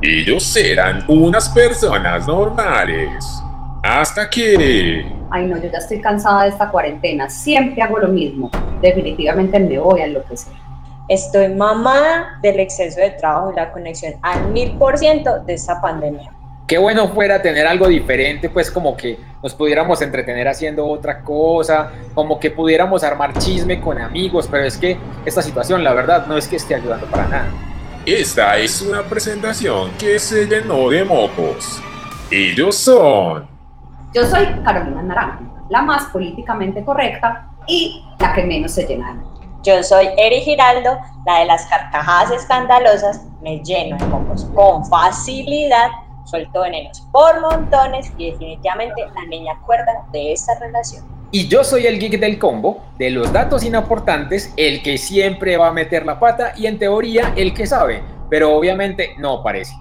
Ellos eran unas personas normales. Hasta que... Ay, no, yo ya estoy cansada de esta cuarentena. Siempre hago lo mismo. Definitivamente me voy a enloquecer. Estoy mamada del exceso de trabajo y la conexión al mil por ciento de esta pandemia. Qué bueno fuera tener algo diferente, pues como que nos pudiéramos entretener haciendo otra cosa, como que pudiéramos armar chisme con amigos, pero es que esta situación, la verdad, no es que esté ayudando para nada. Esta es una presentación que se llenó de mocos. Ellos son... Yo soy Carolina Naranjo, la más políticamente correcta y la que menos se llena de yo soy Eri Giraldo, la de las carcajadas escandalosas, me lleno de mocos con facilidad, suelto venenos por montones y definitivamente la niña cuerda de esta relación. Y yo soy el geek del combo, de los datos inaportantes, el que siempre va a meter la pata y en teoría el que sabe, pero obviamente no parece.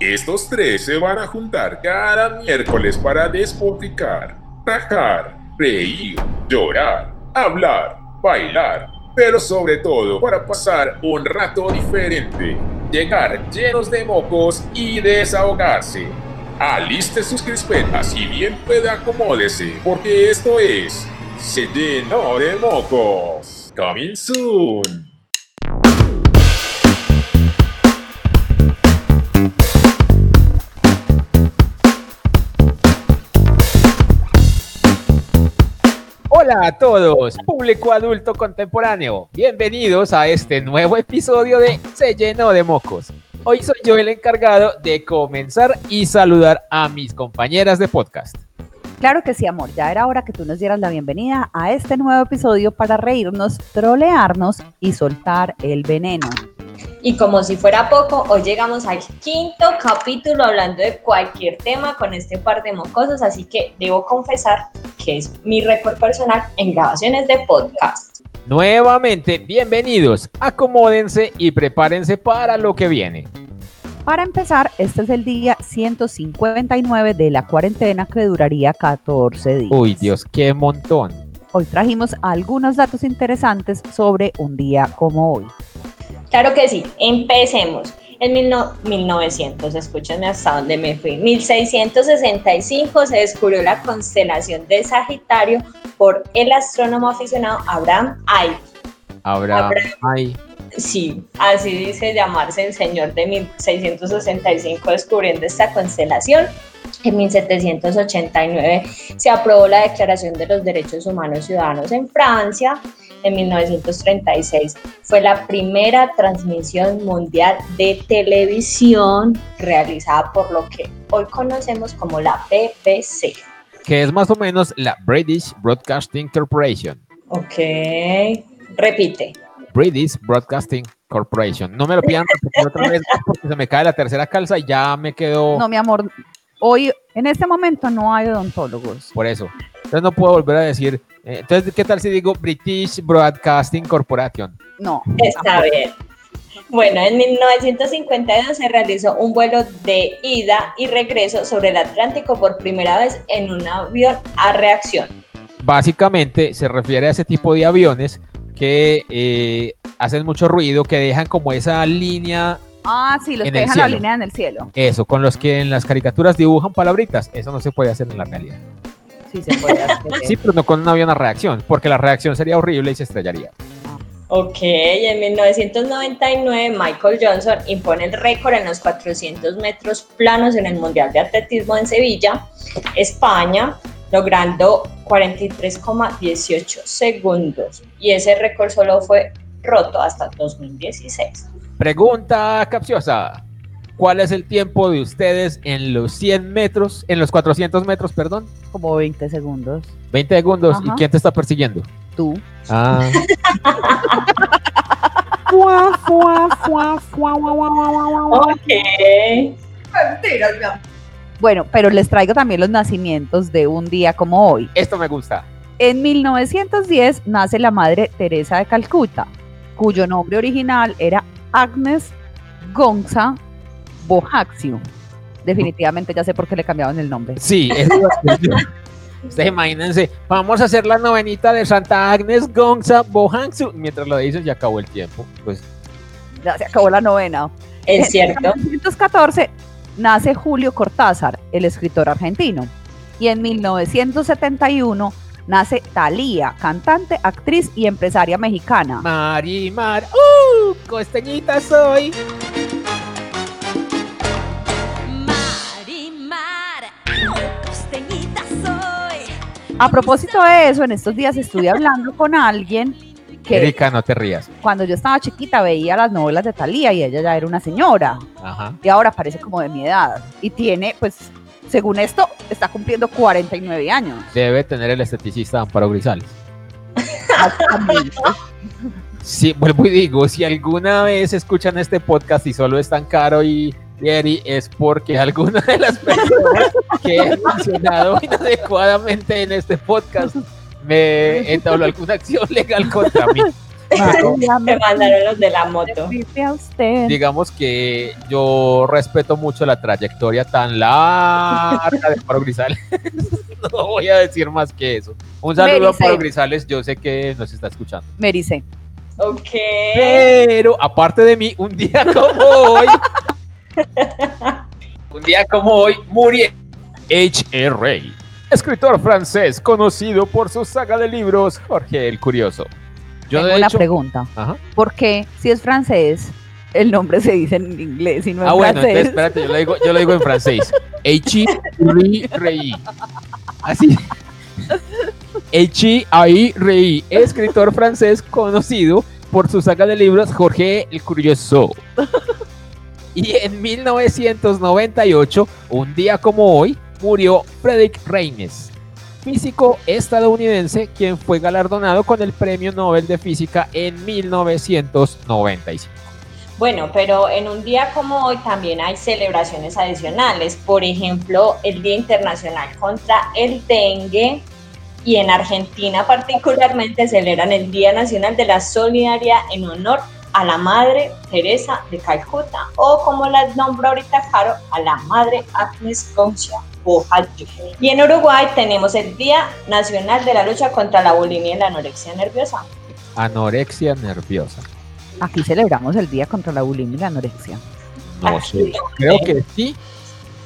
Estos tres se van a juntar cada miércoles para despotricar, tajar, reír, llorar, hablar, bailar pero sobre todo para pasar un rato diferente, llegar llenos de mocos y desahogarse. Aliste sus crispetas y bien pueda acomódese, porque esto es Se llenó de mocos. Coming soon. Hola a todos, público adulto contemporáneo. Bienvenidos a este nuevo episodio de Se llenó de mocos. Hoy soy yo el encargado de comenzar y saludar a mis compañeras de podcast. Claro que sí, amor. Ya era hora que tú nos dieras la bienvenida a este nuevo episodio para reírnos, trolearnos y soltar el veneno. Y como si fuera poco, hoy llegamos al quinto capítulo hablando de cualquier tema con este par de mocosos, así que debo confesar que es mi récord personal en grabaciones de podcast. Nuevamente, bienvenidos, acomódense y prepárense para lo que viene. Para empezar, este es el día 159 de la cuarentena que duraría 14 días. Uy, Dios, qué montón. Hoy trajimos algunos datos interesantes sobre un día como hoy. Claro que sí, empecemos. En 1900, escúchenme hasta dónde me fui, 1665 se descubrió la constelación de Sagitario por el astrónomo aficionado Abraham Ay. Abraham, Ay. Sí, así dice llamarse el señor de 1665 descubriendo esta constelación. En 1789 se aprobó la Declaración de los Derechos Humanos Ciudadanos en Francia en 1936. Fue la primera transmisión mundial de televisión realizada por lo que hoy conocemos como la BBC. Que es más o menos la British Broadcasting Corporation. Ok, repite. British Broadcasting Corporation. No me lo pidan otra vez porque se me cae la tercera calza y ya me quedo. No, mi amor, hoy en este momento no hay odontólogos. Por eso. Entonces no puedo volver a decir entonces, ¿qué tal si digo British Broadcasting Corporation? No. Está bien. Bueno, en 1952 se realizó un vuelo de ida y regreso sobre el Atlántico por primera vez en un avión a reacción. Básicamente se refiere a ese tipo de aviones que eh, hacen mucho ruido, que dejan como esa línea Ah, sí, los que dejan la línea en el cielo. Eso, con los que en las caricaturas dibujan palabritas. Eso no se puede hacer en la realidad sí se puede hacer. sí, pero no con un avión a reacción, porque la reacción sería horrible y se estrellaría. Ok, en 1999 Michael Johnson impone el récord en los 400 metros planos en el Mundial de Atletismo en Sevilla, España, logrando 43,18 segundos. Y ese récord solo fue roto hasta 2016. Pregunta capciosa. ¿Cuál es el tiempo de ustedes en los 100 metros, en los 400 metros, perdón? Como 20 segundos. 20 segundos. ¿Y quién te está persiguiendo? Tú. Ah. ok. Bueno, pero les traigo también los nacimientos de un día como hoy. Esto me gusta. En 1910 nace la madre Teresa de Calcuta, cuyo nombre original era Agnes Gonza Bojaxio. Definitivamente ya sé por qué le cambiaban el nombre. Sí, Ustedes imagínense, vamos a hacer la novenita de Santa Agnes Gonza Bojaxio. Mientras lo dicen, ya acabó el tiempo. Pues ya se acabó la novena. Es cierto. En 1914 nace Julio Cortázar, el escritor argentino. Y en 1971 nace Thalía, cantante, actriz y empresaria mexicana. Marimar, ¡uh! Costeñita soy. A propósito de eso, en estos días estuve hablando con alguien que Erika, no te rías. cuando yo estaba chiquita veía las novelas de Thalía y ella ya era una señora. Ajá. y ahora parece como de mi edad. Y tiene, pues, según esto, está cumpliendo 49 años. Debe tener el esteticista Amparo Grisales. Sí, vuelvo y digo, si alguna vez escuchan este podcast y solo están Caro y y Eri, es porque alguna de las personas que he mencionado inadecuadamente en este podcast me entabló alguna acción legal contra mí. María, Me mandaron los de la moto. escribe a usted. Digamos que yo respeto mucho la trayectoria tan larga de Amparo Grisales. No voy a decir más que eso. Un saludo a. Amparo Grisales, yo sé que nos está escuchando. Merice. Ok. Pero aparte de mí, un día como hoy, un día como hoy murió. Rey, escritor francés conocido por su saga de libros Jorge el Curioso. Yo Tengo de una hecho, pregunta. Ajá. ¿Por qué, si es francés, el nombre se dice en inglés y no en Ah, bueno, entonces francés? espérate, yo lo digo, yo lo digo en francés. Rey. Así. H.I. Rey, escritor francés conocido por su saga de libros Jorge el Curioso. Y en 1998, un día como hoy, murió Frederick Reines, físico estadounidense quien fue galardonado con el Premio Nobel de Física en 1995. Bueno, pero en un día como hoy también hay celebraciones adicionales. Por ejemplo, el Día Internacional contra el Dengue. Y en Argentina particularmente celebran el Día Nacional de la Solidaridad en honor a la Madre Teresa de Calcuta. O como la nombra ahorita Caro, a la Madre Agnes Concha. Y en Uruguay tenemos el Día Nacional de la Lucha contra la Bulimia y la Anorexia Nerviosa. Anorexia nerviosa. Aquí celebramos el Día contra la bulimia y la anorexia. No sé. Creo que sí.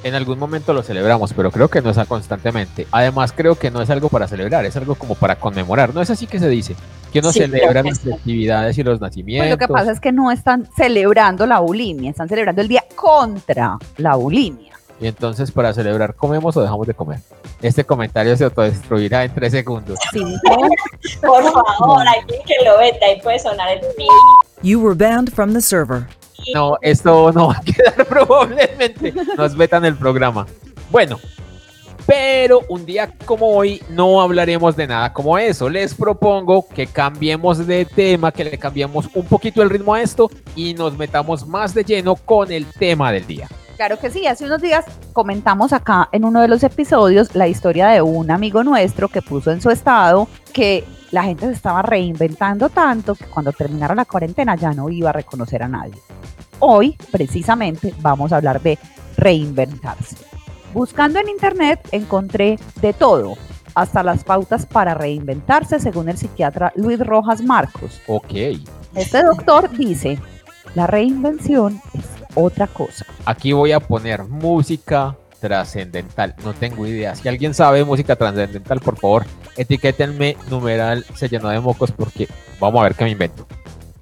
En algún momento lo celebramos, pero creo que no es a constantemente. Además, creo que no es algo para celebrar, es algo como para conmemorar. No es así que se dice. Que uno Sí, creo celebra que las festividades y los Pues nacimientos. lo que pasa es que no están celebrando la bulimia, están celebrando el día contra la bulimia. Y entonces, para celebrar, ¿comemos o dejamos de comer? Este comentario se autodestruirá en tres segundos. Sí, Por favor, alguien que lo vete, ahí puede sonar el pi. You were banned from the server. No, esto no va a quedar probablemente. Nos vetan el programa. Bueno, pero un día como hoy no hablaremos de nada como eso. Les propongo que cambiemos de tema, que le cambiemos un poquito el ritmo a esto y nos metamos más de lleno con el tema del día. Claro que sí, hace unos días comentamos acá en uno de los episodios la historia de un amigo nuestro que puso en su estado que la gente se estaba reinventando tanto que cuando terminara la cuarentena ya no iba a reconocer a nadie. Hoy, precisamente, vamos a hablar de reinventarse. Buscando en internet encontré de todo, hasta las pautas para reinventarse según el psiquiatra Luis Rojas Marcos. Ok. Este doctor dice, la reinvención es otra cosa. Aquí voy a poner música trascendental. No tengo idea. Si alguien sabe música trascendental, por favor, etiquétenme numeral se llenó de mocos porque vamos a ver qué me invento.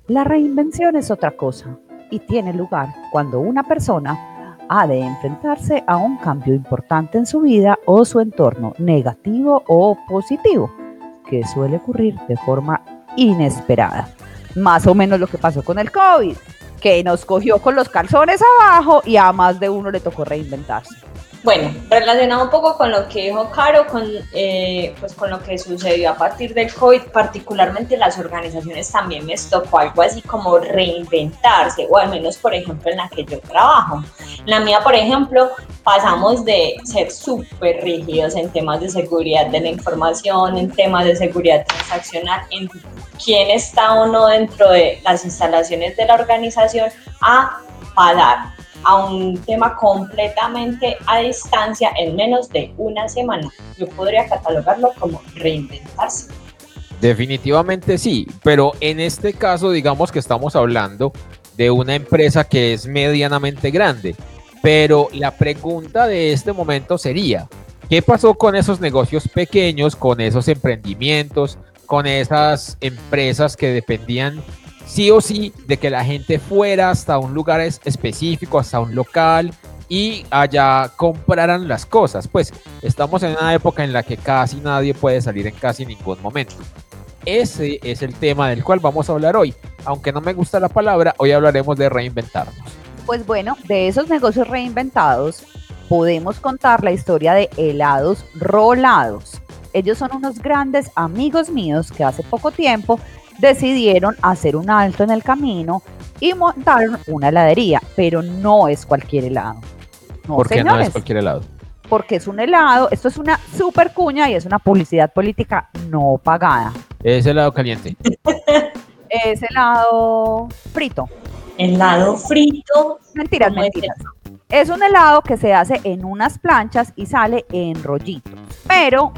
La reinvención es otra cosa y tiene lugar cuando una persona ha de enfrentarse a un cambio importante en su vida o su entorno, negativo o positivo, que suele ocurrir de forma inesperada. Más o menos lo que pasó con el COVID, que nos cogió con los calzones abajo y a más de uno le tocó reinventarse. Bueno, relacionado un poco con lo que dijo Caro, con, eh, pues con lo que sucedió a partir del COVID, particularmente las organizaciones también les tocó algo así como reinventarse, o al menos, por ejemplo, en la que yo trabajo. En la mía, por ejemplo, pasamos de ser súper rígidos en temas de seguridad de la información, en temas de seguridad transaccional, en quién está o no dentro de las instalaciones de la organización, a parar a un tema completamente a distancia en menos de una semana. Yo podría catalogarlo como reinventarse. Definitivamente sí, pero en este caso digamos que estamos hablando de una empresa que es medianamente grande. Pero la pregunta de este momento sería, ¿qué pasó con esos negocios pequeños, con esos emprendimientos, con esas empresas que dependían sí o sí de que la gente fuera hasta un lugar es- específico, hasta un local y allá compraran las cosas? Pues estamos en una época en la que casi nadie puede salir en casi ningún momento. Ese es el tema del cual vamos a hablar hoy. Aunque no me gusta la palabra, hoy hablaremos de reinventarnos. Pues bueno, de esos negocios reinventados podemos contar la historia de helados rolados. Ellos son unos grandes amigos míos que hace poco tiempo decidieron hacer un alto en el camino y montaron una heladería, pero no es cualquier helado. No, porque no señores, es cualquier helado. porque es un helado, esto es una super cuña y es una publicidad política no pagada. Es helado caliente. Es helado frito. Helado frito. Mentiras, ¿Cómo es mentiras. Es un helado que se hace en unas planchas y sale en rollitos. Pero,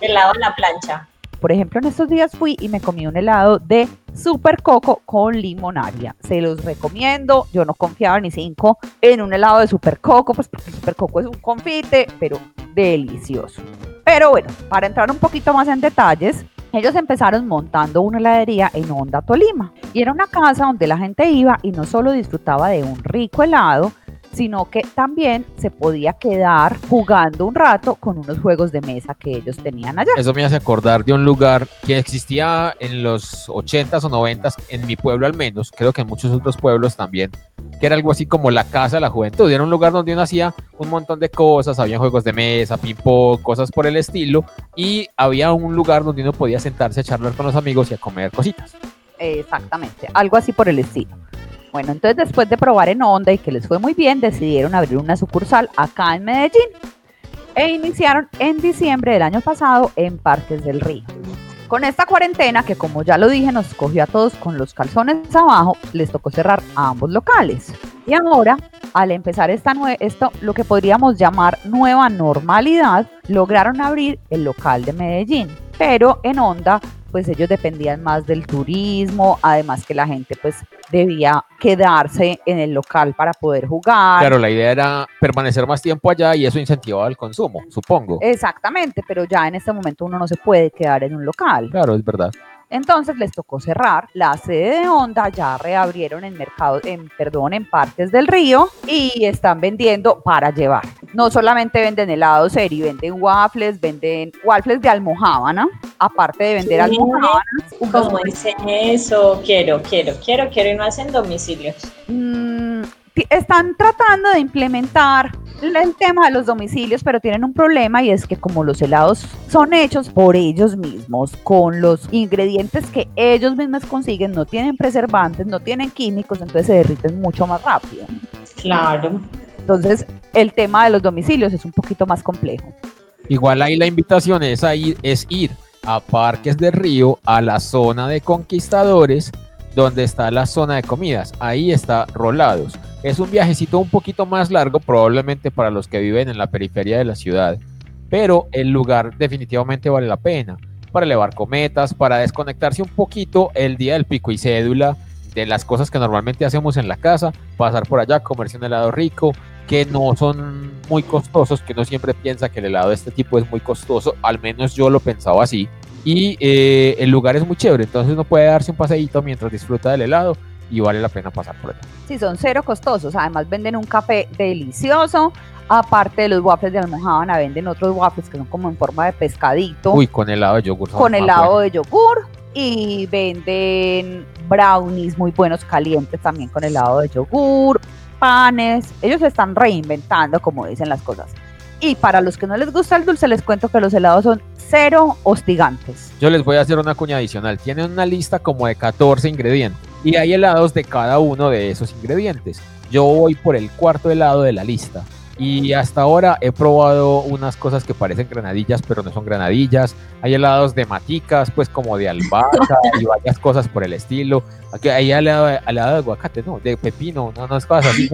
Helado a la plancha. Por ejemplo, en estos días fui y me comí un helado de super coco con limonaria. Se los recomiendo. Yo no confiaba ni cinco en un helado de super coco, pues porque super coco es un confite, pero delicioso. Pero bueno, para entrar un poquito más en detalles, ellos empezaron montando una heladería en Honda, Tolima. Y era una casa donde la gente iba y no solo disfrutaba de un rico helado, sino que también se podía quedar jugando un rato con unos juegos de mesa que ellos tenían allá. Eso me hace acordar de un lugar que existía en los 80s o 90s, en mi pueblo al menos, creo que en muchos otros pueblos también, que era algo así como la casa de la juventud. Era un lugar donde uno hacía un montón de cosas, había juegos de mesa, ping-pong, cosas por el estilo, y había un lugar donde uno podía sentarse a charlar con los amigos y a comer cositas. Exactamente, algo así por el estilo. Bueno, entonces después de probar en Honda y que les fue muy bien, decidieron abrir una sucursal acá en Medellín e iniciaron en diciembre del año pasado en Parques del Río. Con esta cuarentena, que como ya lo dije, nos cogió a todos con los calzones abajo, les tocó cerrar ambos locales. Y ahora, al empezar esta esto, lo que podríamos llamar nueva normalidad, lograron abrir el local de Medellín. Pero en Honda, pues ellos dependían más del turismo, además que la gente pues debía quedarse en el local para poder jugar. Claro, la idea era permanecer más tiempo allá y eso incentivaba el consumo, supongo. Exactamente, pero ya en este momento uno no se puede quedar en un local. Claro, es verdad. Entonces les tocó cerrar. La sede de Honda ya reabrieron en mercado, en, perdón, en Parques del Río y están vendiendo para llevar. No solamente venden helados seri, venden waffles, venden waffles de almohábana, aparte de vender Sí. almohábanas. ¿Cómo dicen eso? Quiero, quiero, quiero, quiero y no hacen domicilios. mm, están tratando de implementar el tema de los domicilios, pero tienen un problema y es que como los helados son hechos por ellos mismos, con los ingredientes que ellos mismos consiguen, no tienen preservantes, no tienen químicos, entonces se derriten mucho más rápido. Claro. Entonces, el tema de los domicilios es un poquito más complejo. Igual ahí la invitación es, a ir, es ir a Parques del Río, a la zona de conquistadores, donde está la zona de comidas. Ahí está Rolados. Es un viajecito un poquito más largo, probablemente para los que viven en la periferia de la ciudad, pero el lugar definitivamente vale la pena para elevar cometas, para desconectarse un poquito el día del pico y cédula de las cosas que normalmente hacemos en la casa, pasar por allá, comerse un helado rico, que no son muy costosos, que uno siempre piensa que el helado de este tipo es muy costoso, al menos yo lo pensaba así. Y eh, el lugar es muy chévere, entonces uno puede darse un paseíto mientras disfruta del helado y vale la pena pasar por allá. Sí, son cero costosos. Además venden un café delicioso. Aparte de los waffles de almohábana, venden otros waffles que son como en forma de pescadito. Uy, con helado de yogur. con helado buenos. de yogur y venden brownies muy buenos calientes también con helado de yogur, panes. Ellos se están reinventando, como dicen las cosas. Y para los que no les gusta el dulce, les cuento que los helados son cero hostigantes. Yo les voy a hacer una cuña adicional. Tienen una lista como de 14 ingredientes y hay helados de cada uno de esos ingredientes. Yo voy por el cuarto helado de la lista. Y hasta ahora he probado unas cosas que parecen granadillas, pero no son granadillas. Hay helados de maticas, pues como de albahaca y varias cosas por el estilo. Aquí hay helado de, helado de aguacate, no, de pepino, no, no es cosas así.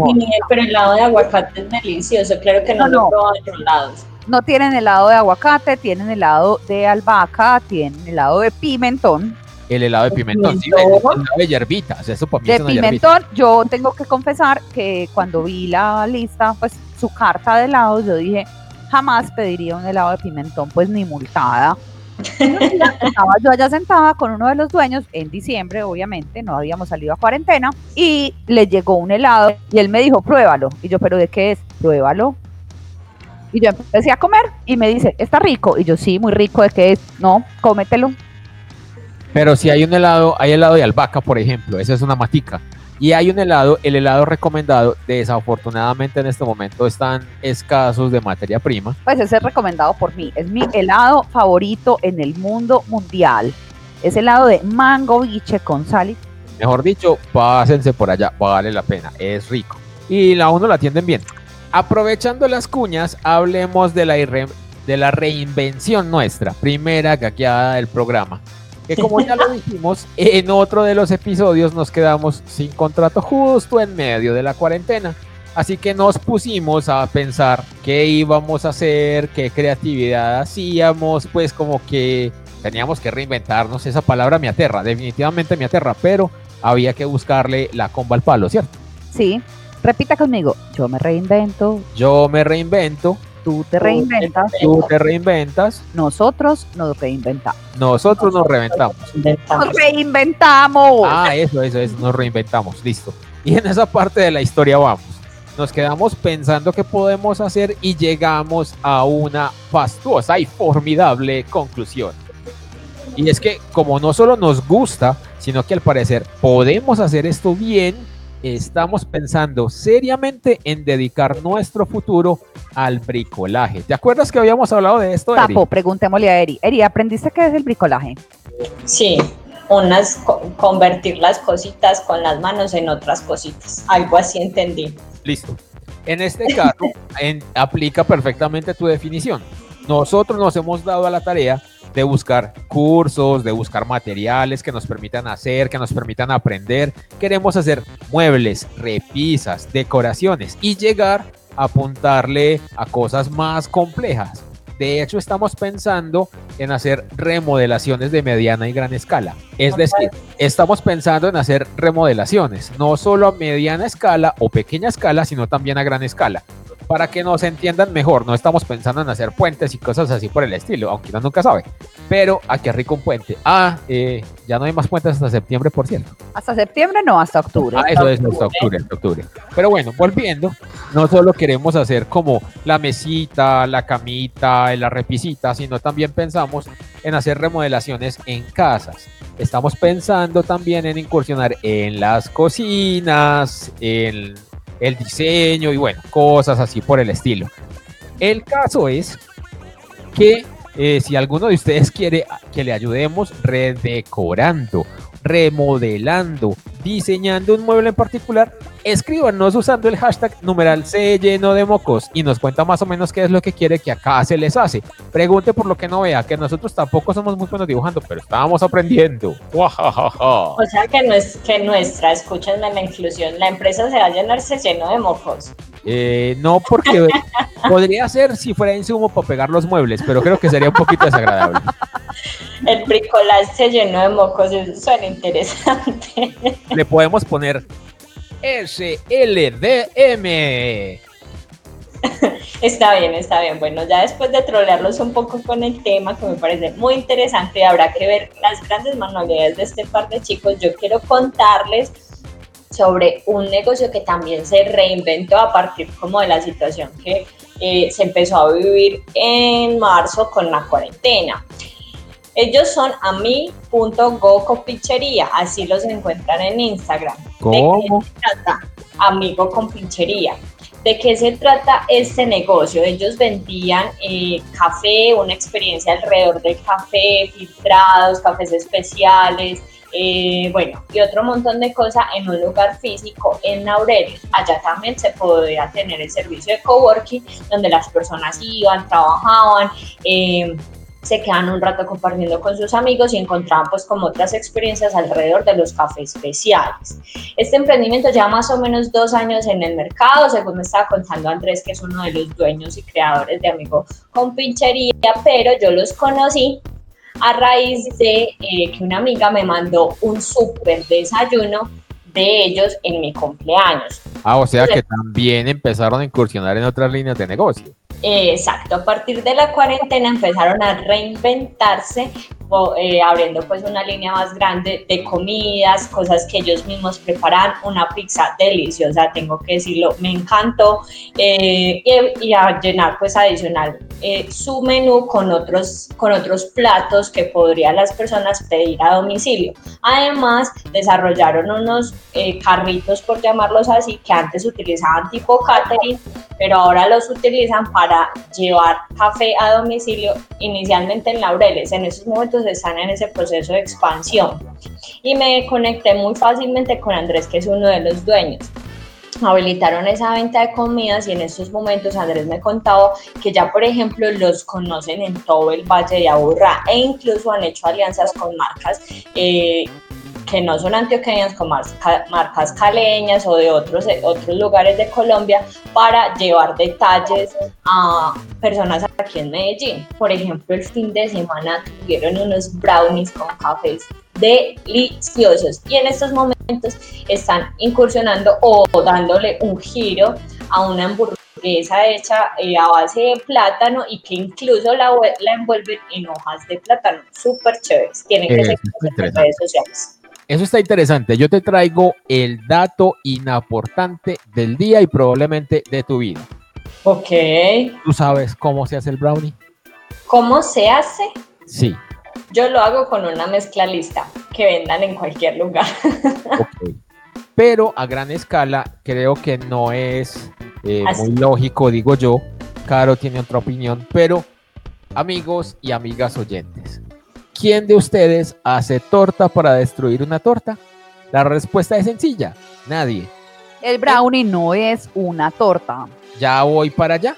Pero el helado de aguacate es delicioso. Claro que no, No, lo he probado en otros lados. No tienen helado de aguacate, tienen helado de albahaca, tienen helado de pimentón El helado de ¿De pimentón, sí, pimentón? el helado de hierbita. O sea, eso para mí De es una hierbita. pimentón, yo tengo que confesar que cuando vi la lista, pues su carta de helados, yo dije, jamás pediría un helado de pimentón, pues ni multada. Estaba yo allá sentada con uno de los dueños en diciembre, obviamente, no habíamos salido a cuarentena, y le llegó un helado y él me dijo, pruébalo. Y yo, ¿pero de qué es? Pruébalo. Y yo empecé a comer y me dice, ¿está rico? Y yo, sí, muy rico, ¿de qué es? No, cómetelo. Pero si hay un helado, hay helado de albahaca, por ejemplo, esa es una matica. Y hay un helado, el helado recomendado, desafortunadamente en este momento están escasos de materia prima. Pues ese es recomendado por mí. Es mi helado favorito en el mundo mundial. Es helado de mango biche con sal Mejor dicho, pásense por allá, vale la pena, es rico. Y la uno la atienden bien. Aprovechando las cuñas, hablemos de la, de la reinvención nuestra, primera gaqueada del programa. Que como ya lo dijimos, en otro de los episodios nos quedamos sin contrato justo en medio de la cuarentena. Así que nos pusimos a pensar qué íbamos a hacer, qué creatividad hacíamos, pues como que teníamos que reinventarnos. Esa palabra me aterra, definitivamente me aterra, pero había que buscarle la comba al palo, ¿cierto? Sí, repita conmigo. Yo me reinvento, Yo me reinvento, tú te reinventas, tú te reinventas, nosotros nos reinventamos. nosotros nos reventamos. ¡Nos reinventamos! Ah, eso, eso, eso, nos reinventamos, listo. Y en esa parte de la historia vamos. Nos quedamos pensando qué podemos hacer y llegamos a una fastuosa y formidable conclusión. Y es que como no solo nos gusta, sino que al parecer podemos hacer esto bien, estamos pensando seriamente en dedicar nuestro futuro al bricolaje. ¿Te acuerdas que habíamos hablado de esto, Eri? Tapo, preguntémosle a Eri. Eri, ¿aprendiste qué es el bricolaje? Sí, unas co- convertir las cositas con las manos en otras cositas. Algo así entendí. Listo. En este caso, en- aplica perfectamente tu definición. Nosotros nos hemos dado a la tarea de buscar cursos, de buscar materiales que nos permitan hacer, que nos permitan aprender. Queremos hacer muebles, repisas, decoraciones y llegar a apuntarle a cosas más complejas. De hecho, estamos pensando en hacer remodelaciones de mediana y gran escala. Es decir, estamos pensando en hacer remodelaciones, no solo a mediana escala o pequeña escala, sino también a gran escala. Para que nos entiendan mejor, no estamos pensando en hacer puentes y cosas así por el estilo, aunque uno nunca sabe. Pero aquí rico un puente. Ah, eh, ya no hay más puentes hasta septiembre, por cierto. Hasta septiembre, no, hasta octubre. Ah, eso es hasta octubre, hasta octubre. Pero bueno, volviendo, no solo queremos hacer como la mesita, la camita, la repisita, sino también pensamos en hacer remodelaciones en casas. Estamos pensando también en incursionar en las cocinas, en el diseño y bueno, cosas así por el estilo. El caso es que eh, si alguno de ustedes quiere que le ayudemos redecorando, remodelando, diseñando un mueble en particular, escríbanos usando el hashtag numeral se lleno de mocos y nos cuenta más o menos qué es lo que quiere que acá se les hace. Pregunte por lo que no vea, que nosotros tampoco somos muy buenos dibujando, pero estábamos aprendiendo. O sea que, no es, que nuestra, escúchenme la inclusión, la empresa se va a llenarse lleno de mocos. Eh, no porque podría ser si fuera insumo para pegar los muebles, pero creo que sería un poquito desagradable. El bricolage se llenó de mocos, eso suena interesante. Le podemos poner SLDM. Está bien, está bien. Bueno, ya después de trolearlos un poco con el tema, que me parece muy interesante, habrá que ver las grandes manualidades de este par de chicos. Yo quiero contarles sobre un negocio que también se reinventó a partir como de la situación que eh, se empezó a vivir en marzo con la cuarentena. Ellos son ami.gocopichería, así los encuentran en Instagram. ¿Cómo? ¿De qué se trata? Amigo con pinchería. ¿De qué se trata este negocio? Ellos vendían eh, café, una experiencia alrededor del café, filtrados, cafés especiales, eh, bueno, y otro montón de cosas en un lugar físico en Laureles. Allá también se podía tener el servicio de coworking, donde las personas iban, trabajaban, eh, se quedan un rato compartiendo con sus amigos y encontraban pues como otras experiencias alrededor de los cafés especiales. Este emprendimiento lleva más o menos dos años en el mercado, según me estaba contando Andrés, que es uno de los dueños y creadores de Amigo con Pinchería, pero yo los conocí a raíz de eh, que una amiga me mandó un súper desayuno de ellos en mi cumpleaños. Ah, o sea que también empezaron a incursionar en otras líneas de negocio. Eh, Exacto, a partir de la cuarentena empezaron a reinventarse, eh, abriendo pues una línea más grande de comidas, cosas que ellos mismos preparan, una pizza deliciosa, tengo que decirlo, me encantó, eh, y, a llenar pues adicional eh, su menú con otros, con otros platos que podrían las personas pedir a domicilio. Además, desarrollaron unos eh, carritos, por llamarlos así, que antes utilizaban tipo catering, pero ahora los utilizan para llevar café a domicilio, inicialmente en Laureles. En estos momentos están en ese proceso de expansión. Y me conecté muy fácilmente con Andrés, que es uno de los dueños habilitaron esa venta de comidas y en estos momentos Andrés me contaba que ya por ejemplo los conocen en todo el Valle de Aburrá e incluso han hecho alianzas con marcas eh, que no son antioqueñas, con marca- marcas caleñas o de otros, de otros lugares de Colombia para llevar detalles a personas aquí en Medellín. Por ejemplo, el fin de semana tuvieron unos brownies con cafés deliciosos y en estos momentos están incursionando o dándole un giro a una hamburguesa hecha eh, a base de plátano y que incluso la, la envuelven en hojas de plátano. Súper chéveres. Tienen que Eso seguir en redes sociales. Eso está interesante. Yo te traigo el dato inaportante del día y probablemente de tu vida. Ok. ¿Tú sabes cómo se hace el brownie? ¿Cómo se hace? Sí. Yo lo hago con una mezcla lista que vendan en cualquier lugar. ok. Pero a gran escala creo que no es eh, muy lógico, digo yo. Caro tiene otra opinión, pero amigos y amigas oyentes, ¿quién de ustedes hace torta para destruir una torta? La respuesta es sencilla, nadie. El brownie no es una torta. Ya voy para allá.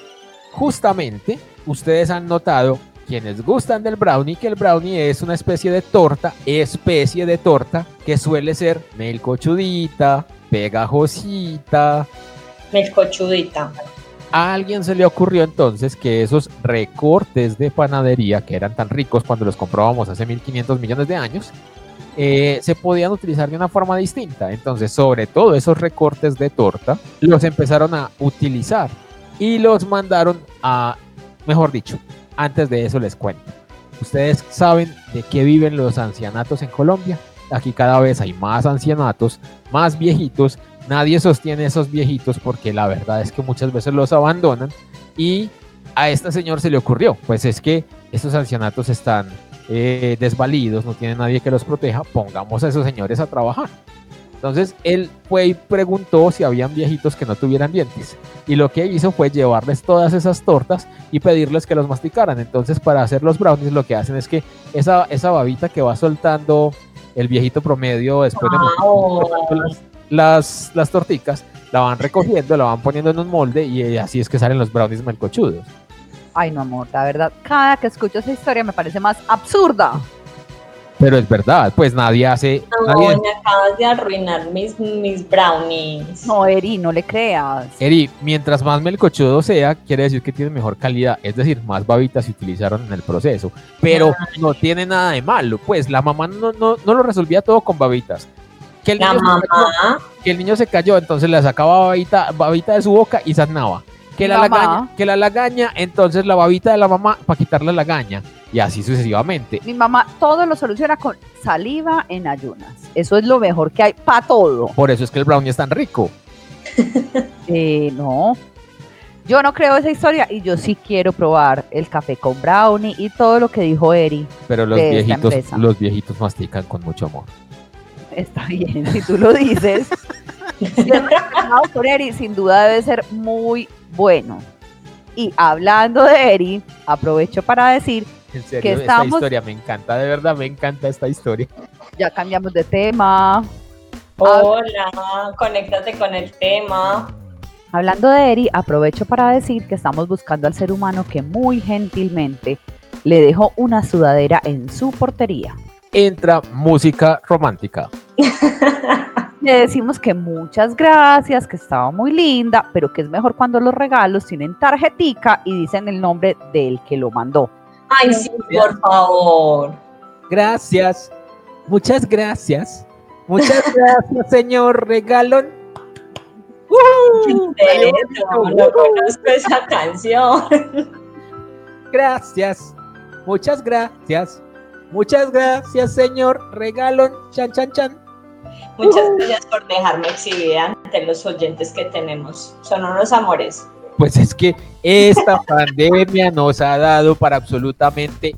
Justamente, ustedes han notado, quienes gustan del brownie, que el brownie es una especie de torta, especie de torta, que suele ser melcochudita, pegajosita. Melcochudita. A alguien se le ocurrió entonces que esos recortes de panadería, que eran tan ricos cuando los comprábamos hace 1500 millones de años, eh, se podían utilizar de una forma distinta. Entonces, sobre todo esos recortes de torta, los empezaron a utilizar y los mandaron a, mejor dicho, antes de eso les cuento. Ustedes saben de qué viven los ancianatos en Colombia. Aquí cada vez hay más ancianatos, más viejitos. Nadie sostiene esos viejitos porque la verdad es que muchas veces los abandonan. Y a este señor se le ocurrió, pues es que estos ancianatos están eh, desvalidos, no tienen nadie que los proteja, pongamos a esos señores a trabajar. Entonces él fue y preguntó si habían viejitos que no tuvieran dientes. Y lo que hizo fue llevarles todas esas tortas y pedirles que los masticaran. Entonces para hacer los brownies lo que hacen es que esa, esa babita que va soltando el viejito promedio después de las, las, las torticas, la van recogiendo, la van poniendo en un molde y eh, así es que salen los brownies melcochudos. Ay, no, amor, la verdad, cada que escucho esa historia me parece más absurda. Pero es verdad, pues nadie hace... No, nadie- me acabas de arruinar mis, mis brownies. No, Eri, no le creas. Eri, mientras más melcochudo sea, quiere decir que tiene mejor calidad, es decir, más babitas se utilizaron en el proceso. Pero no tiene nada de malo, pues la mamá no, no, no lo resolvía todo con babitas. Que el, La niño se cayó, mamá. que el niño se cayó, entonces le sacaba babita, babita de su boca y sanaba. Que la, Mamá. lagaña, que la lagaña, entonces la babita de la mamá para quitarle la lagaña. Y así sucesivamente. Mi mamá todo lo soluciona con saliva en ayunas. Eso es lo mejor que hay para todo. Por eso es que el brownie es tan rico. Eh, no. Yo no creo esa historia y yo sí quiero probar el café con brownie y todo lo que dijo Eri. Pero los De viejitos, los viejitos mastican con mucho amor. Está bien, si tú lo dices. Con Eri, sin duda debe ser muy bueno. Y hablando de Eri, aprovecho para decir, En serio, Que esta estamos- historia me encanta, de verdad me encanta esta historia. ya cambiamos de tema. Hola, conéctate con el tema. Hablando de Eri, aprovecho para decir que estamos buscando al ser humano que muy gentilmente le dejó una sudadera en su portería. Entra música romántica. Le decimos que muchas gracias, que estaba muy linda, pero que es mejor cuando los regalos tienen tarjetica y dicen el nombre del que lo mandó. Ay, sí, por favor. Gracias. Muchas gracias. Muchas gracias, señor Regalón. ¡Uh! Eso, no conozco esa canción. Gracias. Muchas gracias. Muchas gracias, señor Regalón. Chan, chan, chan. Muchas gracias por dejarme exhibir ante los oyentes que tenemos. Son unos amores. Pues es que esta pandemia nos ha dado para absolutamente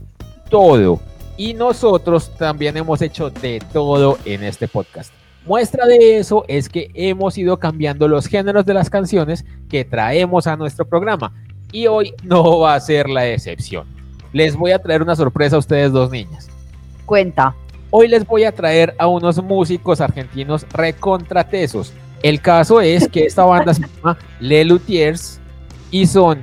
todo. Y nosotros también hemos hecho de todo en este podcast. Muestra de eso es que hemos ido cambiando los géneros de las canciones que traemos a nuestro programa. Y hoy no va a ser la excepción. Les voy a traer una sorpresa a ustedes dos niñas. Cuenta. Hoy les voy a traer a unos músicos argentinos recontratesos. El caso es que esta banda se llama Le Luthiers y son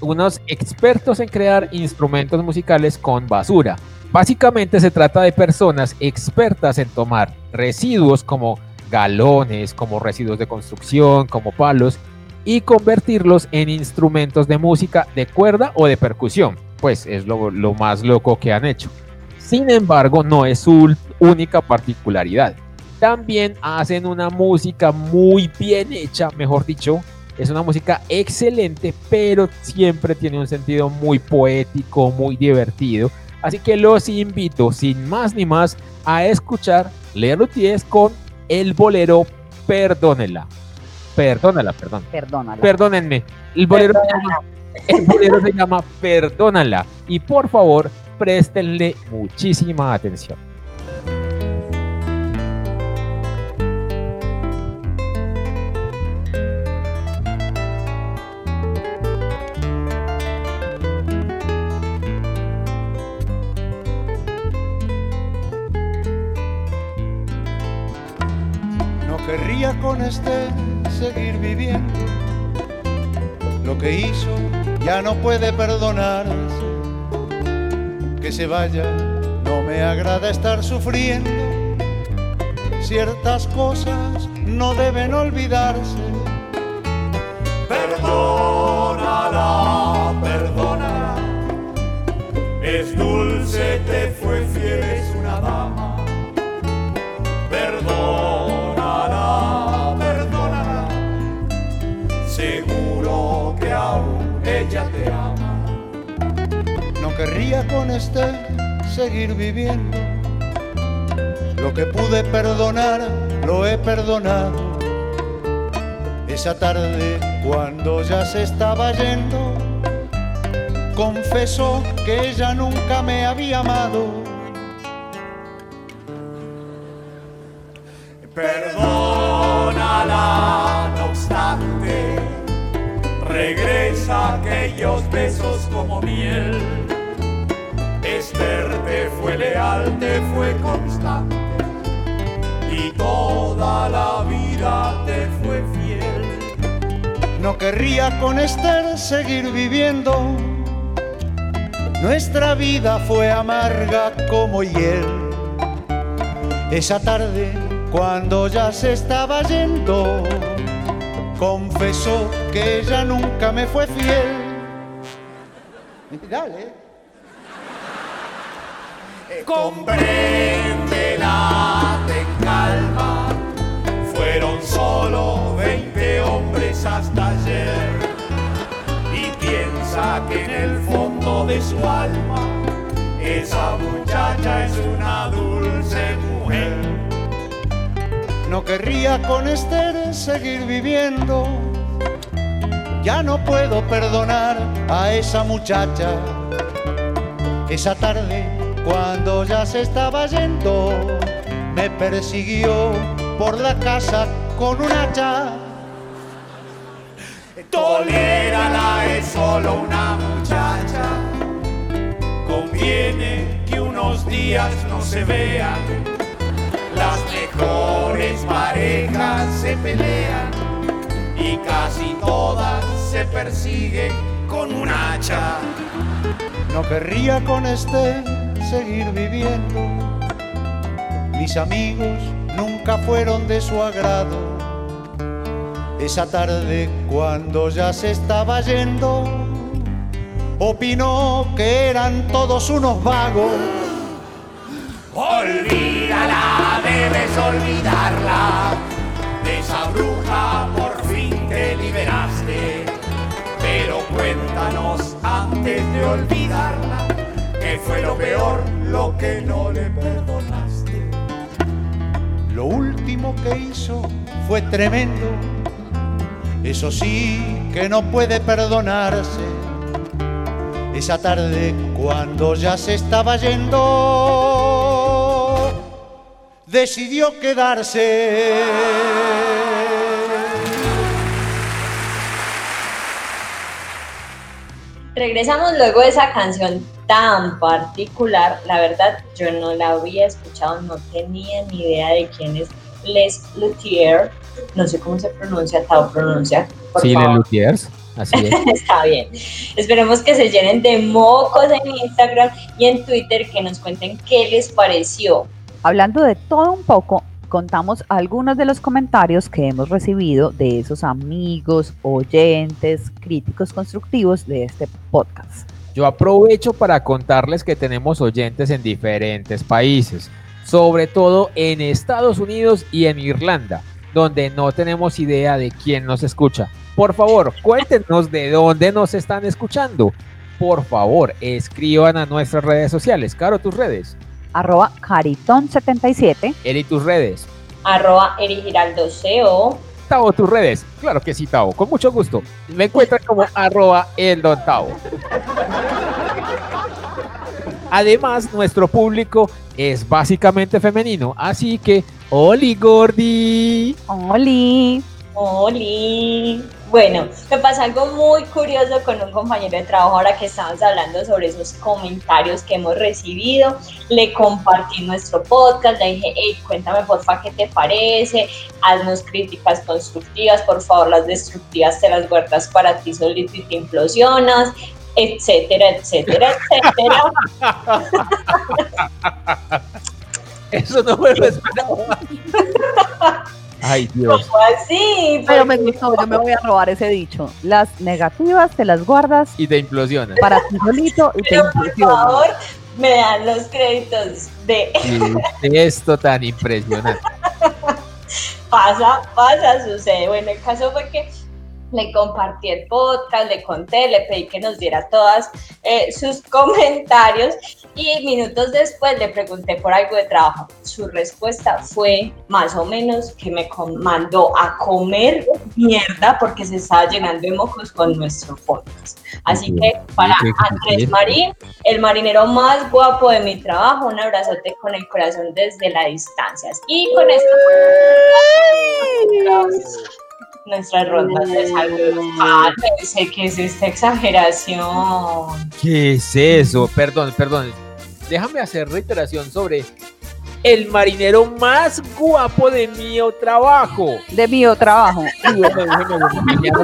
unos expertos en crear instrumentos musicales con basura. Básicamente se trata de personas expertas en tomar residuos como galones, como residuos de construcción, como palos, y convertirlos en instrumentos de música de cuerda o de percusión. Pues es lo, lo más loco que han hecho. Sin embargo, no es su única particularidad. También hacen una música muy bien hecha, mejor dicho. Es una música excelente, pero siempre tiene un sentido muy poético, muy divertido. Así que los invito, sin más ni más, a escuchar Lea Luthiers con el bolero Perdónela. Perdónala, perdón. Perdónala. Perdónenme. El bolero, el bolero se llama Perdónala. Y por favor, préstenle muchísima atención. No querría con este seguir viviendo. Lo que hizo ya no puede perdonarse. Que se vaya, no me agrada estar sufriendo. Ciertas cosas no deben olvidarse. Perdónala, perdónala. Es dulce, te fue fiel, ella te ama. No querría con este seguir viviendo. Lo que pude perdonar, lo he perdonado. Esa tarde, cuando ya se estaba yendo, confesó que ella nunca me había amado. Perdónala, no obstante, regresa aquellos besos como miel. Esther te fue leal, te fue constante, y toda la vida te fue fiel. No querría con Esther seguir viviendo. Nuestra vida fue amarga como hiel. Esa tarde, cuando ya se estaba yendo, confesó que ella nunca me fue fiel. Dale. Compréndela, ten calma. Fueron solo 20 hombres hasta ayer. Y piensa que en el fondo de su alma, esa muchacha es una dulce mujer. No querría con Esther seguir viviendo. Ya no puedo perdonar a esa muchacha. Esa tarde, cuando ya se estaba yendo, me persiguió por la casa con un hacha. Tolérala, es solo una muchacha. Conviene que unos días no se vean. Las mejores parejas se pelean y casi todas se persiguen con un hacha. No querría con este seguir viviendo. Mis amigos nunca fueron de su agrado. Esa tarde, cuando ya se estaba yendo, opinó que eran todos unos vagos. Olvídala, debes olvidarla. De esa cuéntanos antes de olvidarla, qué fue lo peor, lo que no le perdonaste. Lo último que hizo fue tremendo. Eso sí que no puede perdonarse. Esa tarde cuando ya se estaba yendo, decidió quedarse. Regresamos luego de esa canción tan particular. La verdad, yo no la había escuchado, no tenía ni idea de quién es Les Luthier. No sé cómo se pronuncia, Tao pronuncia. Por Sí, favor. Le Luthiers. Así es. Está bien. Esperemos que se llenen de mocos en Instagram y en Twitter que nos cuenten qué les pareció. Hablando de todo un poco, contamos algunos de los comentarios que hemos recibido de esos amigos, oyentes, críticos constructivos de este podcast. Yo aprovecho para contarles que tenemos oyentes en diferentes países, sobre todo en Estados Unidos y en Irlanda, donde no tenemos idea de quién nos escucha. Por favor, cuéntenos de dónde nos están escuchando. Por favor, escriban a nuestras redes sociales. Caro, tus redes. Arroba Caritón77. Eri, tus redes. Arroba Eri Giraldo CO. Tavo, tus redes. Claro que sí, Tavo. Con mucho gusto. Me encuentran como arroba el don Tavo. Además, nuestro público es básicamente femenino, así que, Oli Gordi. Oli. Oli. Bueno, me pasa algo muy curioso con un compañero de trabajo ahora que estamos hablando sobre esos comentarios que hemos recibido. Le compartí nuestro podcast, le dije, hey, cuéntame porfa qué te parece, haznos críticas constructivas, por favor las destructivas te las guardas para ti solito y te implosionas, etcétera, etcétera, etcétera. Eso no me lo esperaba. Ay, Dios. Así. Pero me gustó, yo me voy a robar ese dicho. Las negativas te las guardas Y te implosiona. para ti solito y te Pero por favor, me dan los créditos de Sí, esto tan impresionante. pasa, pasa, sucede. Bueno, el caso fue que le compartí el podcast, le conté, le pedí que nos diera todas eh, sus comentarios y minutos después le pregunté por algo de trabajo. Su respuesta fue más o menos que me mandó a comer mierda porque se estaba llenando de mocos con nuestro podcast. Así que para ¿Qué- qué- Andrés? Marín, el marinero más guapo de mi trabajo, un abrazote con el corazón desde la distancia. Y con esto nuestras rondas de saludos. Ah, sé que es esta exageración. ¿Qué es eso? Perdón, perdón. Déjame hacer reiteración sobre el marinero más guapo de mi trabajo. De mío trabajo. Y bueno,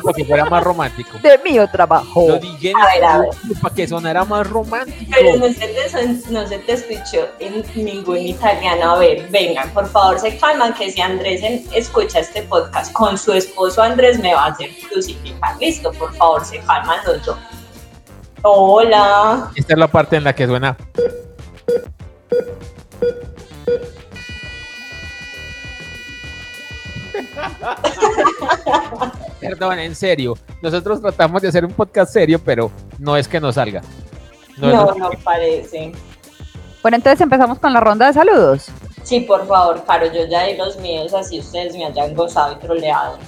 para que fuera más romántico. De mío trabajo. Lo dije en A ver, a ver. para que sonara más romántico. Pero no se, te, son- no se te escuchó en ningún italiano. A ver, vengan, por favor, se calman que si Andrés en- escucha este podcast con su esposo Andrés me va a hacer crucificar. Listo, por favor, se calman los dos. Hola. Esta es la parte en la que suena. Perdón, en serio. Nosotros tratamos de hacer un podcast serio, pero no es que nos salga. No No, no parece. Bueno, entonces empezamos con la ronda de saludos. Sí, por favor, Caro, yo ya di los míos, así ustedes me hayan gozado y troleado.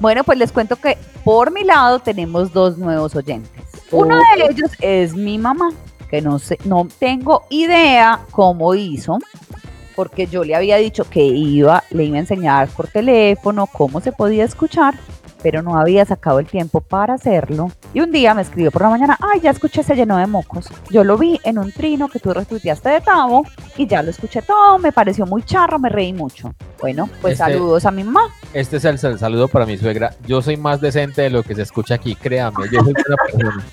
Bueno, pues les cuento que por mi lado tenemos dos nuevos oyentes. Uno de ellos es mi mamá, que no sé, no tengo idea cómo hizo, porque yo le había dicho que iba, le iba a enseñar por teléfono cómo se podía escuchar, pero no había sacado el tiempo para hacerlo. Y un día me escribió por la mañana, ay, ya escuché, se llenó de mocos. Yo lo vi en un trino que tú retuiteaste de Tavo y ya lo escuché todo, me pareció muy charro, me reí mucho. Bueno, pues Este- saludos a mi mamá. Este es el sal- saludo para mi suegra. Yo soy más decente de lo que se escucha aquí, créame. Yo soy buena persona.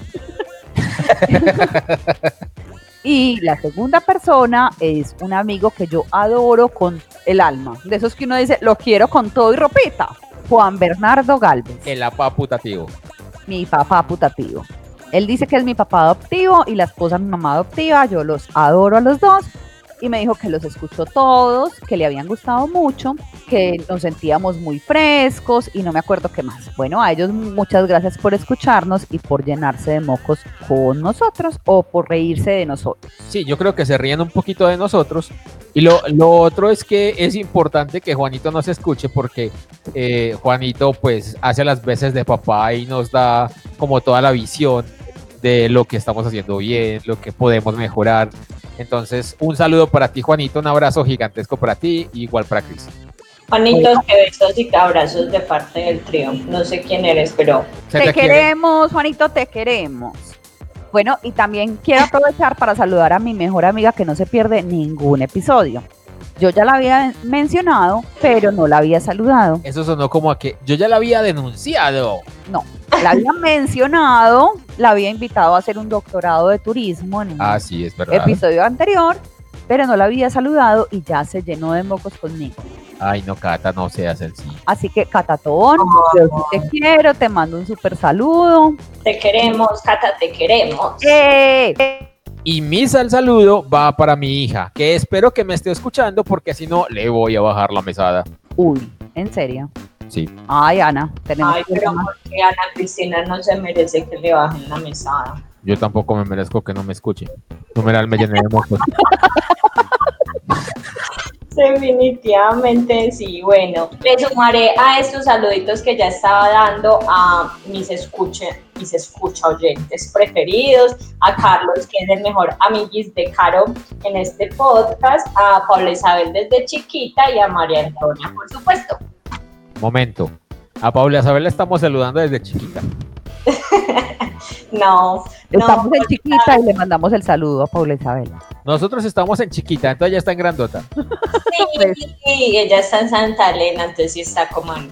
Y la segunda persona es un amigo que yo adoro con el alma. De esos que uno dice, lo quiero con todo y ropita. Juan Bernardo Galvez, El apa putativo. mi papá putativo. Él dice que es mi papá adoptivo y la esposa mi mamá adoptiva. Yo los adoro a los dos. Y me dijo que los escuchó todos, que le habían gustado mucho, que nos sentíamos muy frescos y no me acuerdo qué más. Bueno, a ellos muchas gracias por escucharnos y por llenarse de mocos con nosotros o por reírse de nosotros. Sí, yo creo que se ríen un poquito de nosotros. Y lo, lo otro es que es importante que Juanito nos escuche porque eh, Juanito pues hace las veces de papá y nos da como toda la visión de lo que estamos haciendo bien, lo que podemos mejorar. Entonces, un saludo para ti, Juanito, un abrazo gigantesco para ti, igual para Cris. Juanitos, que besos y que abrazos de parte del trío. No sé quién eres, pero Te, quiere. queremos, Juanito, te queremos. Bueno, y también quiero aprovechar para saludar a mi mejor amiga que no se pierde ningún episodio. Yo ya la había mencionado, pero no la había saludado. Eso sonó como a que yo ya la había denunciado. No, la había mencionado, la había invitado a hacer un doctorado de turismo en un Ah, sí, es verdad. episodio anterior, pero no la había saludado y ya se llenó de mocos conmigo. Ay, no, Cata, no seas el sí. Así que, Catatón, yo sí te quiero, te mando un súper saludo. te queremos, Cata, te queremos. ¡Eh! Y mi sal saludo va para mi hija, que espero que me esté escuchando porque si no, le voy a bajar la mesada. Uy, ¿en serio? Sí. Ay, Ana, tenemos Ay, pero porque Ana Cristina no se merece que le bajen la mesada. Yo tampoco me merezco que no me escuche. Numeral me llené de mocos. Definitivamente sí, bueno, le sumaré a estos saluditos que ya estaba dando a mis escucha, mis escucha oyentes preferidos, a Carlos, que es el mejor amiguis de Caro en este podcast, a Paula Isabel desde chiquita y a María Antonia, por supuesto. Momento. A Paula Isabel la estamos saludando desde chiquita. No, Estamos no, en chiquita y le mandamos el saludo a Paula Isabel. Nosotros estamos en chiquita, entonces ya está en grandota. sí, ella está en Santa Elena, entonces sí está como en,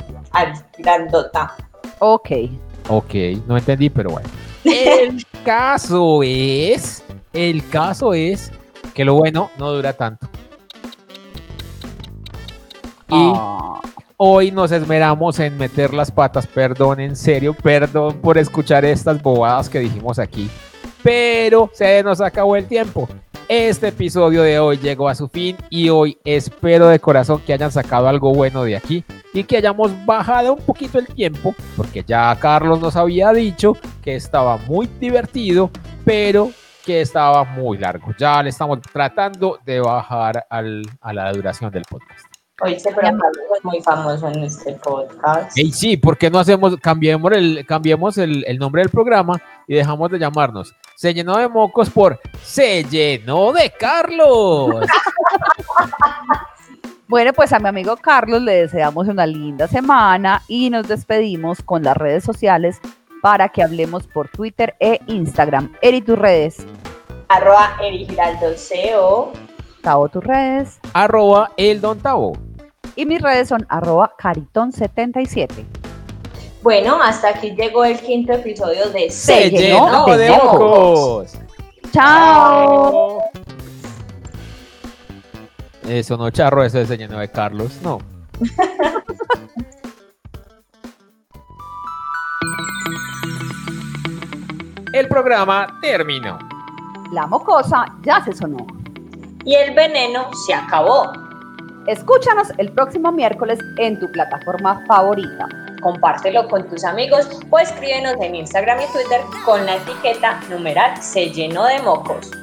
grandota. Ok. Ok, no entendí, pero bueno. El caso es, el caso es que lo bueno no dura tanto. Y Ah, hoy nos esmeramos en meter las patas, perdón, en serio, perdón por escuchar estas bobadas que dijimos aquí, pero se nos acabó el tiempo. Este episodio de hoy llegó a su fin y hoy espero de corazón que hayan sacado algo bueno de aquí y que hayamos bajado un poquito el tiempo, porque ya Carlos nos había dicho que estaba muy divertido, pero que estaba muy largo. Ya le estamos tratando de bajar a la duración del podcast. Hoy se es muy famoso en este podcast. Ey, sí, ¿por qué no hacemos, cambiemos el, cambiemos el, el nombre del programa y dejamos de llamarnos Se llenó de mocos por Se llenó de Carlos? Bueno, pues a mi amigo Carlos le deseamos una linda semana y nos despedimos con las redes sociales para que hablemos por Twitter e Instagram. Eri, tus redes. Arroba Eri Giraldo. Tavo, tus redes. Arroba el Don Tavo. Y mis redes son arroba caritón77. Bueno, hasta aquí llegó el quinto episodio de Se Se llenó llenó de de mocos. ¡Chao! Eso no charro, eso es Se llenó de Carlos. No. El programa terminó. La mocosa ya se sonó. Y el veneno se acabó. Escúchanos el próximo miércoles en tu plataforma favorita. Compártelo con tus amigos o escríbenos en Instagram y Twitter con la etiqueta numeral se llenó de mocos.